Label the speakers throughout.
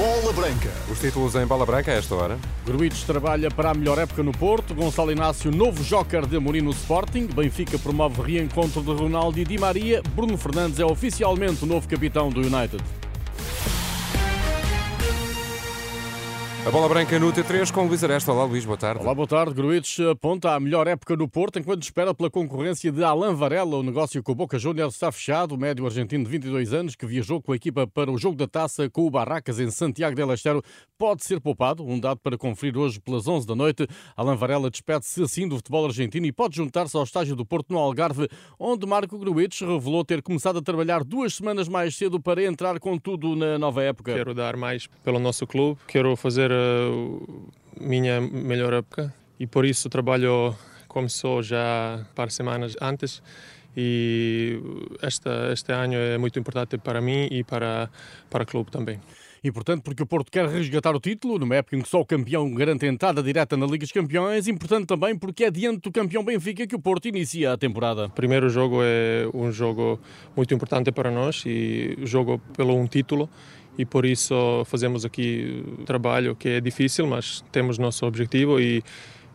Speaker 1: Bola Branca.
Speaker 2: Os títulos em bola branca a esta hora.
Speaker 3: Gruitos trabalha para a melhor época no Porto. Gonçalo Inácio, novo joker de Amorim no Sporting. Benfica promove reencontro de Ronaldo e Di Maria. Bruno Fernandes é oficialmente o novo capitão do United.
Speaker 2: A bola branca no T3 com Luís Aresta. Olá, Luís, boa tarde.
Speaker 3: Olá, boa tarde. Gruitos aponta a melhor época no Porto enquanto espera pela concorrência de Alain Varela. O negócio com o Boca Juniors está fechado. O médio argentino de 22 anos, que viajou com a equipa para o jogo da taça com o Barracas em Santiago del Estero, pode ser poupado. Um dado para conferir hoje pelas 11 da noite. Alain Varela despede-se assim do futebol argentino e pode juntar-se ao estágio do Porto no Algarve, onde Marco Gruitos revelou ter começado a trabalhar duas semanas mais cedo para entrar com tudo na nova época.
Speaker 4: Quero dar mais pelo nosso clube, quero fazer uh, minha melhor época e por isso o trabalho começou já par de semanas antes e esta, este ano é muito importante para mim e para, para o clube também.
Speaker 3: Importante porque o Porto quer resgatar o título, numa época em que só o campeão garante entrada direta na Liga dos Campeões. Importante também porque é diante do campeão Benfica que o Porto inicia a temporada.
Speaker 4: O primeiro jogo é um jogo muito importante para nós e jogo pelo um título e por isso fazemos aqui trabalho que é difícil, mas temos nosso objetivo e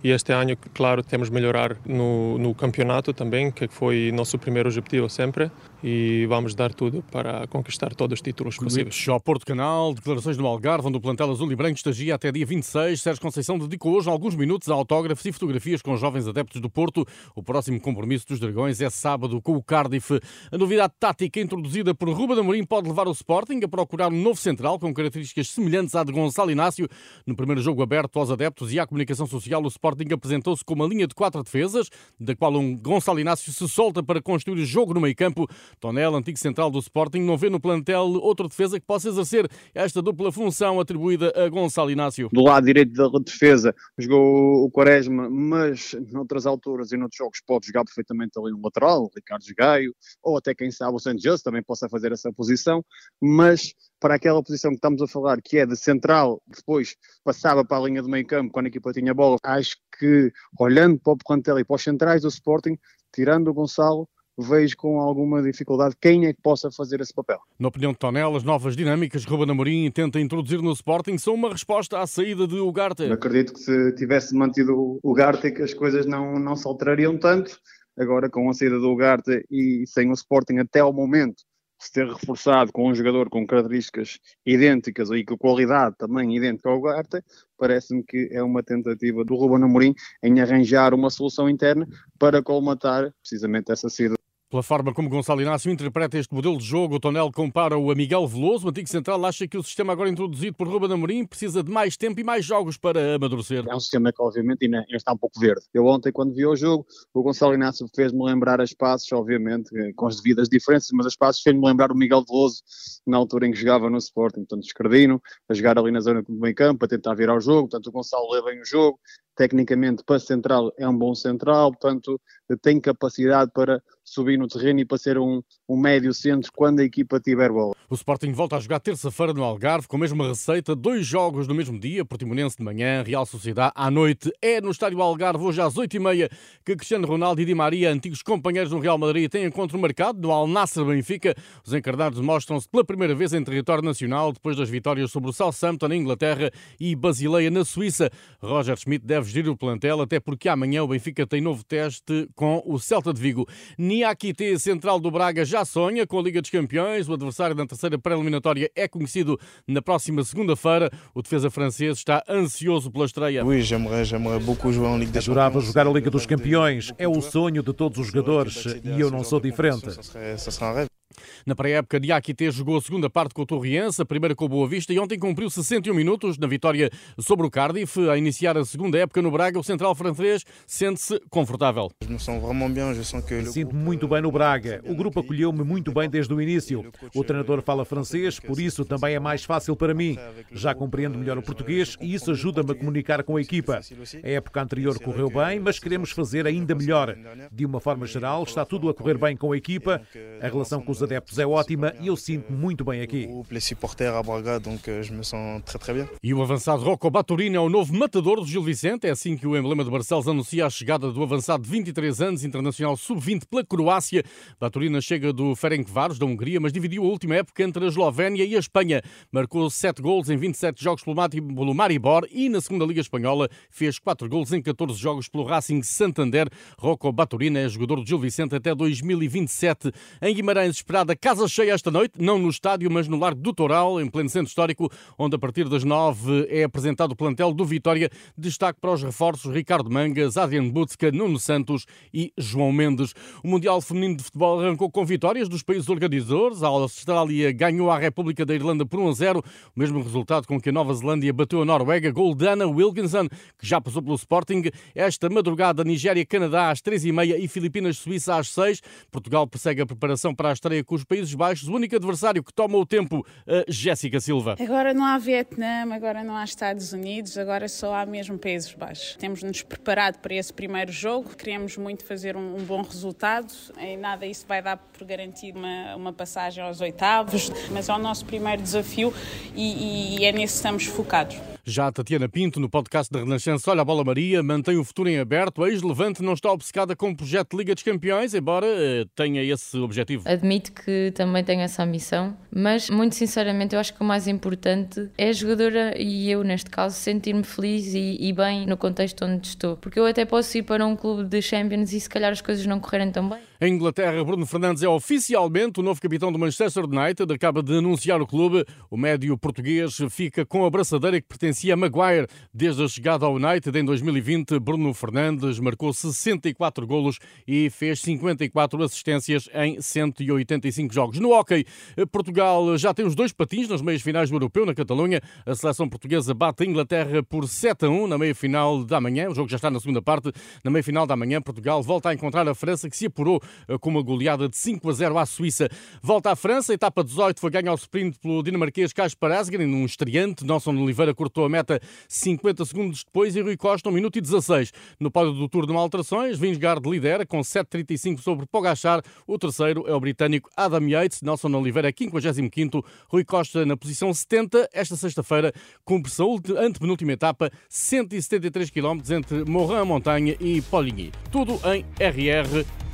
Speaker 4: e este ano, claro, temos melhorar no, no campeonato também, que foi nosso primeiro objetivo sempre, e vamos dar tudo para conquistar todos os títulos possíveis.
Speaker 3: Ao Porto Canal, declarações no Algarve, onde o plantel azul e branco estagia até dia 26. Sérgio Conceição dedicou hoje alguns minutos a autógrafos e fotografias com jovens adeptos do Porto. O próximo compromisso dos Dragões é sábado com o Cardiff. A novidade tática introduzida por Ruba Amorim pode levar o Sporting a procurar um novo central com características semelhantes à de Gonçalo Inácio. No primeiro jogo aberto aos adeptos e à comunicação social, o Sporting apresentou-se com uma linha de quatro defesas, da qual um Gonçalo Inácio se solta para construir o jogo no meio campo. Tonel, antigo central do Sporting, não vê no plantel outra defesa que possa exercer esta dupla função atribuída a Gonçalo Inácio.
Speaker 5: Do lado direito da defesa jogou o Quaresma, mas noutras alturas e noutros jogos pode jogar perfeitamente ali um lateral, Ricardo Gaio, ou até quem sabe o Santos também possa fazer essa posição, mas para aquela posição que estamos a falar, que é de central, depois passava para a linha do meio campo quando a equipa tinha bola, acho que olhando para o plantel e para os centrais do Sporting, tirando o Gonçalo, vejo com alguma dificuldade quem é que possa fazer esse papel.
Speaker 3: Na opinião de Tonel, as novas dinâmicas que Ruben Amorim tenta introduzir no Sporting são uma resposta à saída de Ugarte.
Speaker 5: Acredito que se tivesse mantido o Ugarte as coisas não, não se alterariam tanto. Agora com a saída do Ugarte e sem o Sporting até ao momento se ter reforçado com um jogador com características idênticas e com qualidade também idêntica ao Ugarte, parece-me que é uma tentativa do Ruben Amorim em arranjar uma solução interna para colmatar precisamente essa saída
Speaker 3: pela forma como Gonçalo Inácio interpreta este modelo de jogo, o Tonel compara-o a Miguel Veloso. O antigo central acha que o sistema agora introduzido por Ruben Amorim precisa de mais tempo e mais jogos para amadurecer.
Speaker 5: É um sistema que, obviamente, ainda está um pouco verde. Eu ontem, quando vi o jogo, o Gonçalo Inácio fez-me lembrar as passos, obviamente, com as devidas diferenças, mas as passos fez-me lembrar o Miguel Veloso na altura em que jogava no Sporting, portanto, escardino, a jogar ali na zona do meio campo, a tentar virar o jogo. Portanto, o Gonçalo lê bem o jogo, tecnicamente para central é um bom central, portanto tem capacidade para subir no terreno e para ser um, um médio centro quando a equipa tiver bola.
Speaker 3: O Sporting volta a jogar terça-feira no Algarve com a mesma receita, dois jogos no mesmo dia, Portimonense de manhã, Real Sociedade à noite. É no estádio Algarve hoje às oito e meia que Cristiano Ronaldo e Di Maria, antigos companheiros do Real Madrid, têm encontro marcado no Al Nassr Benfica. Os encarnados mostram-se pela primeira vez em território nacional depois das vitórias sobre o Southampton na Inglaterra e Basileia na Suíça. Roger Schmidt deve gerir o plantel até porque amanhã o Benfica tem novo teste com o Celta de Vigo. Niakite, central do Braga, já sonha com a Liga dos Campeões. O adversário da terceira pré-eliminatória é conhecido na próxima segunda-feira. O defesa francês está ansioso pela estreia.
Speaker 6: Adorava jogar a Liga dos Campeões. É o sonho de todos os jogadores e eu não sou diferente.
Speaker 3: Na pré-época, Diakité jogou a segunda parte com o Torriense, a primeira com o Boa Vista e ontem cumpriu 61 minutos na vitória sobre o Cardiff. A iniciar a segunda época no Braga, o central francês sente-se confortável.
Speaker 1: Sinto-me muito bem no Braga. O grupo acolheu-me muito bem desde o início. O treinador fala francês, por isso também é mais fácil para mim. Já compreendo melhor o português e isso ajuda-me a comunicar com a equipa. A época anterior correu bem, mas queremos fazer ainda melhor. De uma forma geral, está tudo a correr bem com a equipa. A relação com os adeptos é ótima e eu sinto muito bem aqui.
Speaker 3: E o avançado Rocco Baturino é o novo matador do Gil Vicente. É assim que o emblema de Barcelos anuncia a chegada do avançado de 23 anos, internacional sub-20 pela Croácia. Baturina chega do Ferencváros, da Hungria, mas dividiu a última época entre a Eslovénia e a Espanha. Marcou 7 gols em 27 jogos pelo Maribor e na segunda Liga Espanhola fez 4 gols em 14 jogos pelo Racing Santander. Rocco Baturina é jogador do Gil Vicente até 2027. Em Guimarães, esperada casa cheia esta noite, não no estádio, mas no Largo do Toral, em pleno centro histórico, onde a partir das 9 é apresentado o plantel do Vitória. Destaque para os reforços Ricardo Mangas, Adriano Butzka, Nuno Santos e João Mendes. O Mundial Feminino de Futebol arrancou com vitórias dos países organizadores. A Austrália ganhou a República da Irlanda por 1 a 0, o mesmo resultado com que a Nova Zelândia bateu a Noruega, gol de Wilkinson, que já passou pelo Sporting. Esta madrugada, Nigéria-Canadá às 3h30 e Filipinas-Suíça às 6 Portugal persegue a preparação para a estreia com os Países Baixos. O único adversário que toma o tempo, Jéssica Silva.
Speaker 6: Agora não há Vietnã, agora não há Estados Unidos, agora só há mesmo Países Baixos. Temos-nos preparado para esse primeiro jogo, queremos muito fazer um, um bom resultado. Em nada isso vai dar por garantido uma, uma passagem aos oitavos, mas é o nosso primeiro desafio e, e é nesse que estamos focados.
Speaker 3: Já a Tatiana Pinto, no podcast da Renascença Olha a Bola Maria, mantém o futuro em aberto. A ex-Levante não está obcecada com o projeto de Liga dos Campeões, embora eh, tenha esse objetivo.
Speaker 7: Admito que também tenho essa ambição, mas muito sinceramente eu acho que o mais importante é a jogadora e eu, neste caso, sentir-me feliz e, e, bem no contexto onde estou. Porque eu até posso ir para um clube de Champions e se calhar as coisas não correrem tão bem.
Speaker 3: Em Inglaterra, Bruno Fernandes é oficialmente o novo capitão do Manchester United. Acaba de anunciar o clube. O médio português fica com a braçadeira que pertencia a Maguire. Desde a chegada ao United em 2020, Bruno Fernandes marcou 64 golos e fez 54 assistências em 185 jogos. No hockey, Portugal já tem os dois patins nas meias finais do Europeu, na Catalunha. A seleção portuguesa bate a Inglaterra por 7 a 1 na meia final da manhã. O jogo já está na segunda parte. Na meia final da manhã, Portugal volta a encontrar a França, que se apurou com uma goleada de 5 a 0 à Suíça. Volta à França, etapa 18 foi ganho ao sprint pelo dinamarquês Kasper Asgren, num estreante. Nelson Oliveira cortou a meta 50 segundos depois e Rui Costa, 1 minuto e 16. No pódio do Tour de Mal alterações, lidera com 7,35 sobre Pogachar. O terceiro é o britânico Adam Yates. Nelson Oliveira, 55 Rui Costa na posição 70. Esta sexta-feira cumpre-se a antepenúltima etapa, 173 km entre Morin-Montanha e Poligny. Tudo em